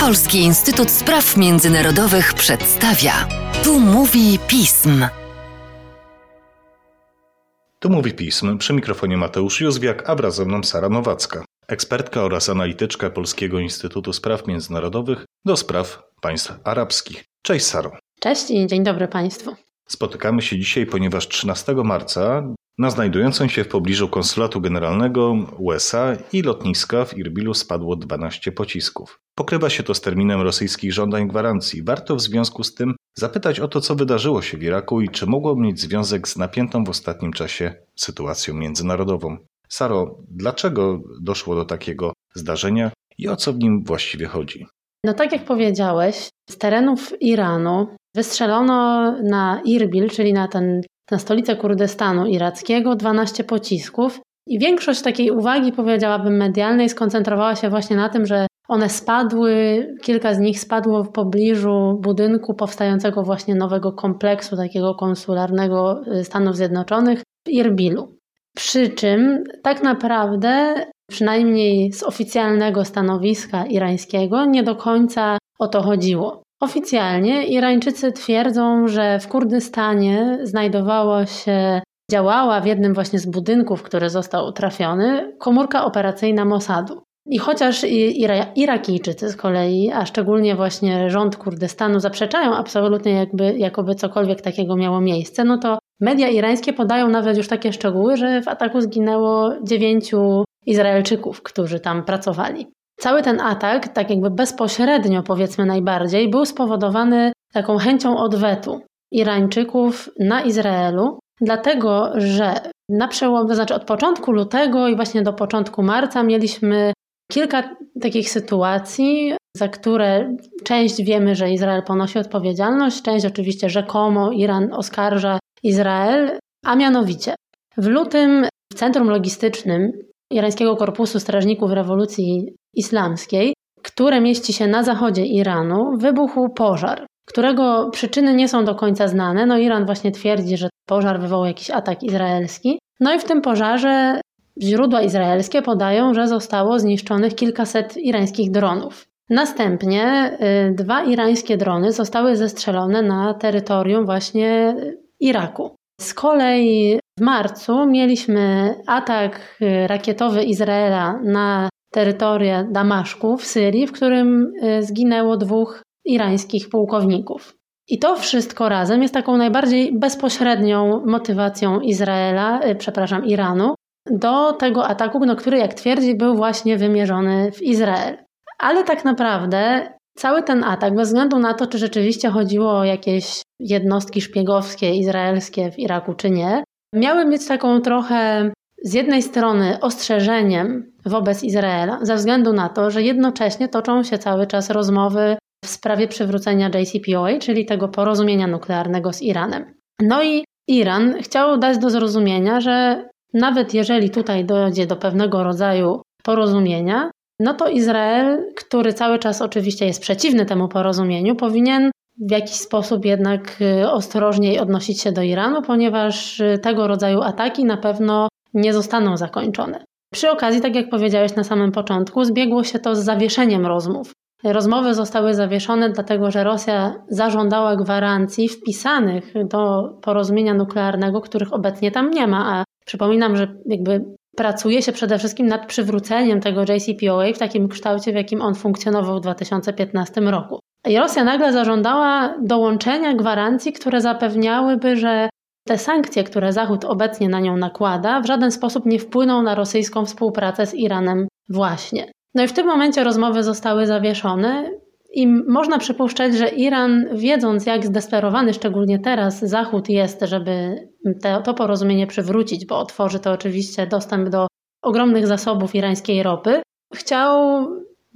Polski Instytut Spraw Międzynarodowych przedstawia. Tu mówi pism. Tu mówi pism. Przy mikrofonie Mateusz Józwiak, a wraz ze mną Sara Nowacka, ekspertka oraz analityczka Polskiego Instytutu Spraw Międzynarodowych do spraw państw arabskich. Cześć Saro. Cześć i dzień dobry Państwu. Spotykamy się dzisiaj, ponieważ 13 marca na znajdującym się w pobliżu konsulatu generalnego USA i lotniska w Irbilu spadło 12 pocisków. Pokrywa się to z terminem rosyjskich żądań gwarancji. Warto w związku z tym zapytać o to, co wydarzyło się w Iraku i czy mogło mieć związek z napiętą w ostatnim czasie sytuacją międzynarodową. Saro, dlaczego doszło do takiego zdarzenia i o co w nim właściwie chodzi? No tak jak powiedziałeś, z terenów Iranu wystrzelono na Irbil, czyli na, ten, na stolicę Kurdystanu irackiego, 12 pocisków. I większość takiej uwagi, powiedziałabym, medialnej skoncentrowała się właśnie na tym, że one spadły, kilka z nich spadło w pobliżu budynku powstającego właśnie nowego kompleksu takiego konsularnego y, Stanów Zjednoczonych w Irbilu. Przy czym tak naprawdę, przynajmniej z oficjalnego stanowiska irańskiego, nie do końca o to chodziło. Oficjalnie Irańczycy twierdzą, że w Kurdystanie znajdowało się, działała w jednym właśnie z budynków, który został trafiony, komórka operacyjna Mossadu. I chociaż Irakijczycy z kolei, a szczególnie właśnie rząd Kurdystanu zaprzeczają absolutnie jakby, jakoby cokolwiek takiego miało miejsce, no to media irańskie podają nawet już takie szczegóły, że w ataku zginęło dziewięciu Izraelczyków, którzy tam pracowali. Cały ten atak, tak jakby bezpośrednio powiedzmy najbardziej, był spowodowany taką chęcią odwetu Irańczyków na Izraelu, dlatego że na przełom, to znaczy od początku lutego i właśnie do początku marca mieliśmy kilka takich sytuacji, za które część wiemy, że Izrael ponosi odpowiedzialność, część oczywiście rzekomo Iran oskarża Izrael, a mianowicie w lutym w centrum logistycznym Irańskiego Korpusu Strażników Rewolucji Islamskiej, które mieści się na zachodzie Iranu, wybuchł pożar, którego przyczyny nie są do końca znane. No Iran właśnie twierdzi, że pożar wywołał jakiś atak izraelski. No i w tym pożarze źródła izraelskie podają, że zostało zniszczonych kilkaset irańskich dronów. Następnie y, dwa irańskie drony zostały zestrzelone na terytorium właśnie Iraku. Z kolei w marcu mieliśmy atak y, rakietowy Izraela na terytoria Damaszku w Syrii, w którym y, zginęło dwóch irańskich pułkowników. I to wszystko razem jest taką najbardziej bezpośrednią motywacją Izraela, y, przepraszam, Iranu, do tego ataku, no, który, jak twierdzi, był właśnie wymierzony w Izrael. Ale tak naprawdę cały ten atak, bez względu na to, czy rzeczywiście chodziło o jakieś jednostki szpiegowskie izraelskie w Iraku, czy nie, miały mieć taką trochę z jednej strony ostrzeżeniem wobec Izraela, ze względu na to, że jednocześnie toczą się cały czas rozmowy w sprawie przywrócenia JCPOA, czyli tego porozumienia nuklearnego z Iranem. No i Iran chciał dać do zrozumienia, że nawet jeżeli tutaj dojdzie do pewnego rodzaju porozumienia, no to Izrael, który cały czas oczywiście jest przeciwny temu porozumieniu, powinien w jakiś sposób jednak y, ostrożniej odnosić się do Iranu, ponieważ y, tego rodzaju ataki na pewno nie zostaną zakończone. Przy okazji, tak jak powiedziałeś na samym początku, zbiegło się to z zawieszeniem rozmów. Rozmowy zostały zawieszone dlatego, że Rosja zażądała gwarancji wpisanych do porozumienia nuklearnego, których obecnie tam nie ma, a przypominam, że jakby pracuje się przede wszystkim nad przywróceniem tego JCPOA w takim kształcie, w jakim on funkcjonował w 2015 roku. I Rosja nagle zażądała dołączenia gwarancji, które zapewniałyby, że te sankcje, które Zachód obecnie na nią nakłada, w żaden sposób nie wpłyną na rosyjską współpracę z Iranem właśnie. No i w tym momencie rozmowy zostały zawieszone i można przypuszczać, że Iran, wiedząc jak zdesperowany szczególnie teraz Zachód jest, żeby te, to porozumienie przywrócić, bo otworzy to oczywiście dostęp do ogromnych zasobów irańskiej ropy, chciał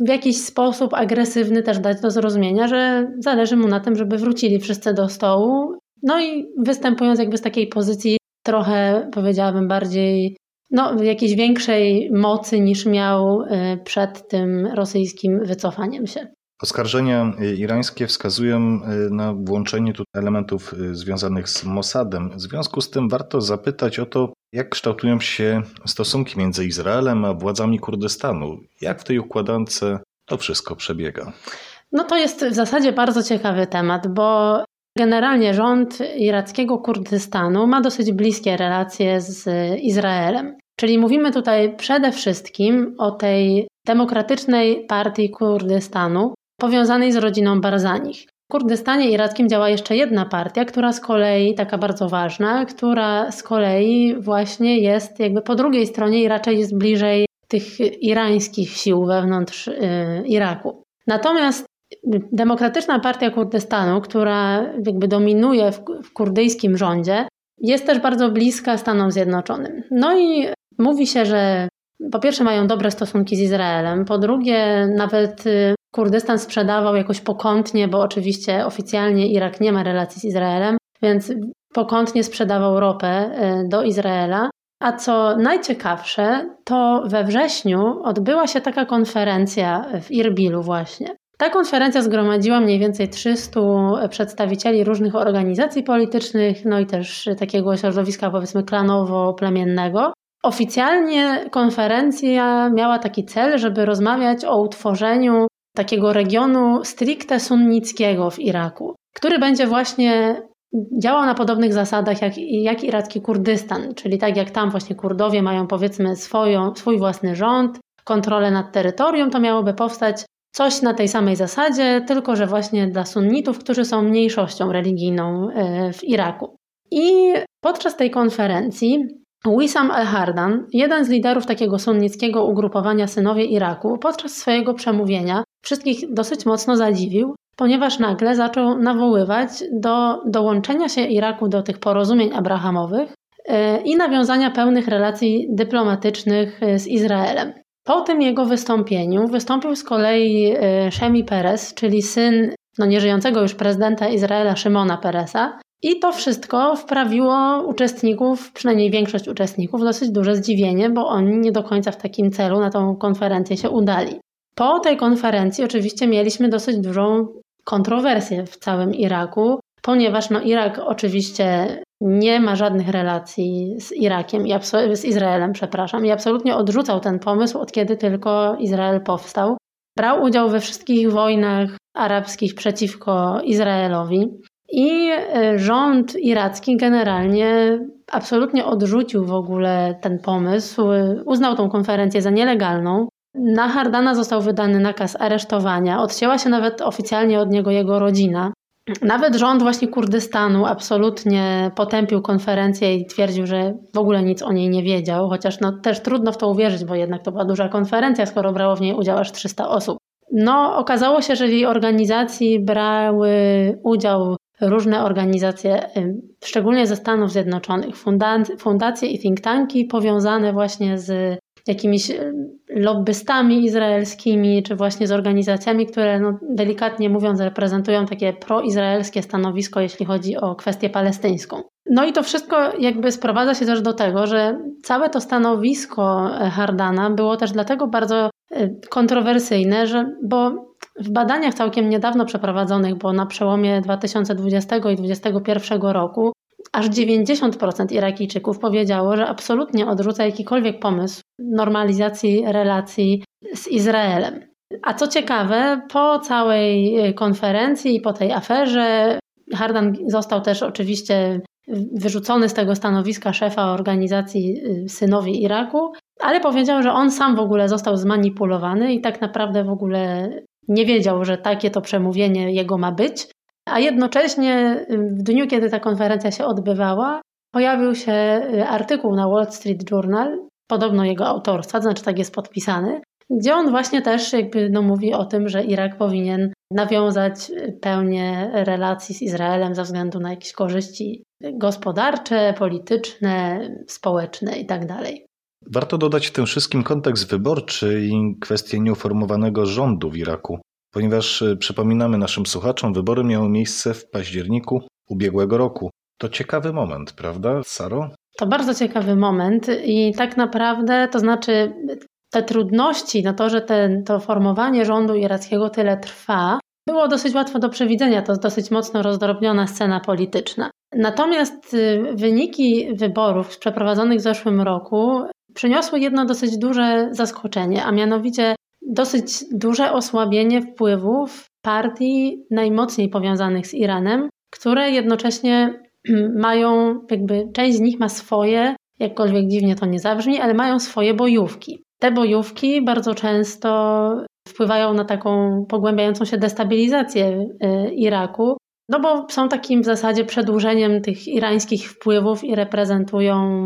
w jakiś sposób agresywny też dać do zrozumienia, że zależy mu na tym, żeby wrócili wszyscy do stołu. No i występując jakby z takiej pozycji trochę, powiedziałabym, bardziej, no, jakiejś większej mocy niż miał y, przed tym rosyjskim wycofaniem się. Oskarżenia irańskie wskazują y, na włączenie tu elementów y, związanych z Mossadem. W związku z tym warto zapytać o to, jak kształtują się stosunki między Izraelem a władzami Kurdystanu. Jak w tej układance to wszystko przebiega? No to jest w zasadzie bardzo ciekawy temat, bo generalnie rząd irackiego Kurdystanu ma dosyć bliskie relacje z Izraelem. Czyli mówimy tutaj przede wszystkim o tej demokratycznej partii Kurdystanu powiązanej z rodziną Barzanich. W Kurdystanie irackim działa jeszcze jedna partia, która z kolei, taka bardzo ważna, która z kolei właśnie jest jakby po drugiej stronie i raczej jest bliżej tych irańskich sił wewnątrz y, Iraku. Natomiast Demokratyczna Partia Kurdystanu, która jakby dominuje w, w kurdyjskim rządzie, jest też bardzo bliska Stanom Zjednoczonym. No i mówi się, że po pierwsze mają dobre stosunki z Izraelem, po drugie nawet y, Kurdystan sprzedawał jakoś pokątnie, bo oczywiście oficjalnie Irak nie ma relacji z Izraelem, więc pokątnie sprzedawał ropę y, do Izraela. A co najciekawsze, to we wrześniu odbyła się taka konferencja w Irbilu właśnie. Ta konferencja zgromadziła mniej więcej 300 przedstawicieli różnych organizacji politycznych, no i też takiego środowiska powiedzmy klanowo-plemiennego. Oficjalnie konferencja miała taki cel, żeby rozmawiać o utworzeniu takiego regionu stricte sunnickiego w Iraku, który będzie właśnie działał na podobnych zasadach jak, jak iracki Kurdystan, czyli tak jak tam właśnie Kurdowie mają powiedzmy swoją, swój własny rząd, kontrolę nad terytorium, to miałoby powstać coś na tej samej zasadzie, tylko że właśnie dla sunnitów, którzy są mniejszością religijną e, w Iraku. I podczas tej konferencji Wissam al-Hardan, jeden z liderów takiego sunnickiego ugrupowania Synowie Iraku, podczas swojego przemówienia wszystkich dosyć mocno zadziwił, ponieważ nagle zaczął nawoływać do dołączenia się Iraku do tych porozumień abrahamowych e, i nawiązania pełnych relacji dyplomatycznych e, z Izraelem. Po tym jego wystąpieniu wystąpił z kolei e, Shemi Peres, czyli syn no nieżyjącego już prezydenta Izraela Szymona Peresa. I to wszystko wprawiło uczestników, przynajmniej większość uczestników, w dosyć duże zdziwienie, bo oni nie do końca w takim celu na tą konferencję się udali. Po tej konferencji oczywiście mieliśmy dosyć dużą kontrowersję w całym Iraku, ponieważ no, Irak oczywiście nie ma żadnych relacji z Irakiem i z Izraelem, przepraszam, i absolutnie odrzucał ten pomysł od kiedy tylko Izrael powstał. Brał udział we wszystkich wojnach arabskich przeciwko Izraelowi. I e, rząd iracki generalnie absolutnie odrzucił w ogóle ten pomysł, uznał tą konferencję za nielegalną. Na Hardana został wydany nakaz aresztowania, odcięła się nawet oficjalnie od niego jego rodzina. Nawet rząd właśnie Kurdystanu absolutnie potępił konferencję i twierdził, że w ogóle nic o niej nie wiedział, chociaż no też trudno w to uwierzyć, bo jednak to była duża konferencja, skoro brało w niej udział aż 300 osób. No, okazało się, że w jej organizacji brały udział różne organizacje, szczególnie ze Stanów Zjednoczonych, fundacje i think tanki powiązane właśnie z jakimiś lobbystami izraelskimi, czy właśnie z organizacjami, które no, delikatnie mówiąc reprezentują takie proizraelskie stanowisko, jeśli chodzi o kwestię palestyńską. No i to wszystko jakby sprowadza się też do tego, że całe to stanowisko Hardana było też dlatego bardzo e, kontrowersyjne, że, bo w badaniach całkiem niedawno przeprowadzonych, bo na przełomie 2020 i 2021 roku, aż 90% Irakijczyków powiedziało, że absolutnie odrzuca jakikolwiek pomysł normalizacji relacji z Izraelem. A co ciekawe, po całej konferencji i po tej aferze, Hardan został też oczywiście wyrzucony z tego stanowiska szefa organizacji y, Synowie Iraku, ale powiedział, że on sam w ogóle został zmanipulowany i tak naprawdę w ogóle nie wiedział, że takie to przemówienie jego ma być. A jednocześnie y, w dniu, kiedy ta konferencja się odbywała, pojawił się y, artykuł na Wall Street Journal, podobno jego autorstwa, to znaczy tak jest podpisany, gdzie on właśnie też jakby no, mówi o tym, że Irak powinien nawiązać pełnię relacji z Izraelem ze względu na jakieś korzyści gospodarcze, polityczne, społeczne itd. Warto dodać w tym wszystkim kontekst wyborczy i kwestię nieuformowanego rządu w Iraku, ponieważ y, przypominamy naszym słuchaczom, wybory miały miejsce w październiku ubiegłego roku. To ciekawy moment, prawda, Saro? To bardzo ciekawy moment i tak naprawdę, to znaczy te trudności, na to, że ten, to formowanie rządu irackiego tyle trwa, było dosyć łatwo do przewidzenia. To dosyć mocno rozdrobniona scena polityczna. Natomiast y, wyniki wyborów przeprowadzonych w zeszłym roku przyniosły jedno dosyć duże zaskoczenie, a mianowicie dosyć duże osłabienie wpływów partii najmocniej powiązanych z Iranem, które jednocześnie mają, jakby część z nich ma swoje, jakkolwiek dziwnie to nie zabrzmi, ale mają swoje bojówki. Te bojówki bardzo często wpływają na taką pogłębiającą się destabilizację y, Iraku, no bo są takim w zasadzie przedłużeniem tych irańskich wpływów i reprezentują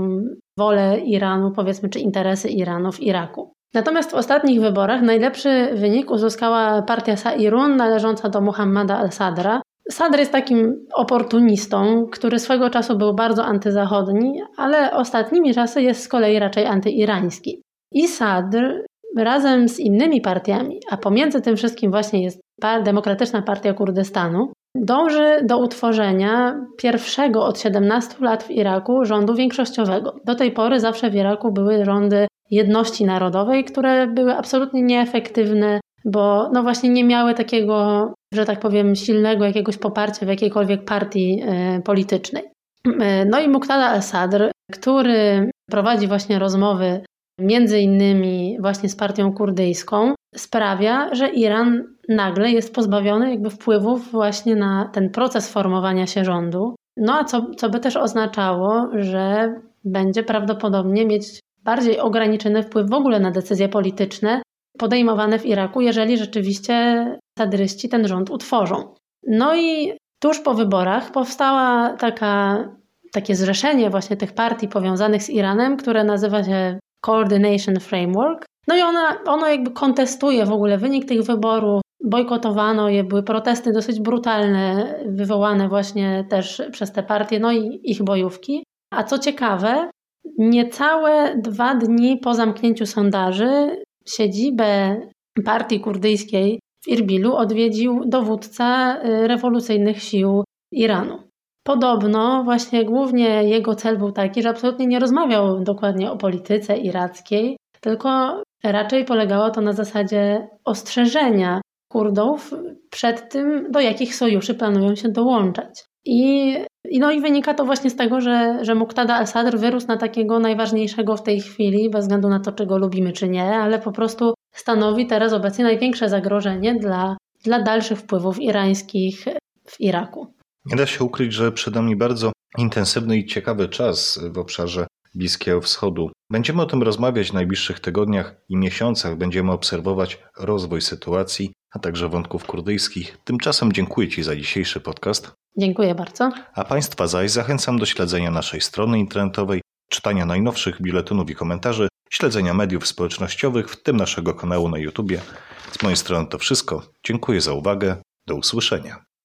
wolę Iranu, powiedzmy, czy interesy Iranu w Iraku. Natomiast w ostatnich wyborach najlepszy wynik uzyskała partia Sairun należąca do Muhammada al-Sadra. Sadr jest takim oportunistą, który swego czasu był bardzo antyzachodni, ale ostatnimi czasy jest z kolei raczej antyirański. I Sadr razem z innymi partiami, a pomiędzy tym wszystkim właśnie jest Demokratyczna Partia Kurdystanu, dąży do utworzenia pierwszego od 17 lat w Iraku rządu większościowego. Do tej pory zawsze w Iraku były rządy jedności narodowej, które były absolutnie nieefektywne, bo no właśnie nie miały takiego, że tak powiem, silnego jakiegoś poparcia w jakiejkolwiek partii y, politycznej. E, no i Muqtada al-Sadr, który prowadzi właśnie rozmowy między innymi właśnie z partią kurdyjską, sprawia, że Iran nagle jest pozbawiony jakby wpływów właśnie na ten proces formowania się rządu. No a co, co by też oznaczało, że będzie prawdopodobnie mieć bardziej ograniczony wpływ w ogóle na decyzje polityczne podejmowane w Iraku, jeżeli rzeczywiście sadryści ten rząd utworzą. No i tuż po wyborach powstała taka, takie zrzeszenie właśnie tych partii powiązanych z Iranem, które nazywa się Coordination Framework. No i ona, ono jakby kontestuje w ogóle wynik tych wyborów, bojkotowano je, były protesty dosyć brutalne, wywołane właśnie też przez te partie, no i ich bojówki. A co ciekawe, niecałe dwa dni po zamknięciu sondaży siedzibę partii kurdyjskiej w Irbilu odwiedził dowódca y, rewolucyjnych sił Iranu. Podobno właśnie głównie jego cel był taki, że absolutnie nie rozmawiał dokładnie o polityce irackiej, tylko raczej polegało to na zasadzie ostrzeżenia Kurdów przed tym, do jakich sojuszy planują się dołączać. I, no i wynika to właśnie z tego, że, że Muqtada al-Sadr wyrósł na takiego najważniejszego w tej chwili, bez względu na to, czy go lubimy, czy nie, ale po prostu stanowi teraz obecnie największe zagrożenie dla, dla dalszych wpływów irańskich w Iraku. Nie da się ukryć, że przed nami bardzo intensywny i ciekawy czas w obszarze Bliskiego Wschodu. Będziemy o tym rozmawiać w najbliższych tygodniach i miesiącach, będziemy obserwować rozwój sytuacji, a także wątków kurdyjskich. Tymczasem dziękuję Ci za dzisiejszy podcast. Dziękuję bardzo. A Państwa zaś zachęcam do śledzenia naszej strony internetowej, czytania najnowszych biuletynów i komentarzy, śledzenia mediów społecznościowych, w tym naszego kanału na YouTube. Z mojej strony to wszystko. Dziękuję za uwagę. Do usłyszenia.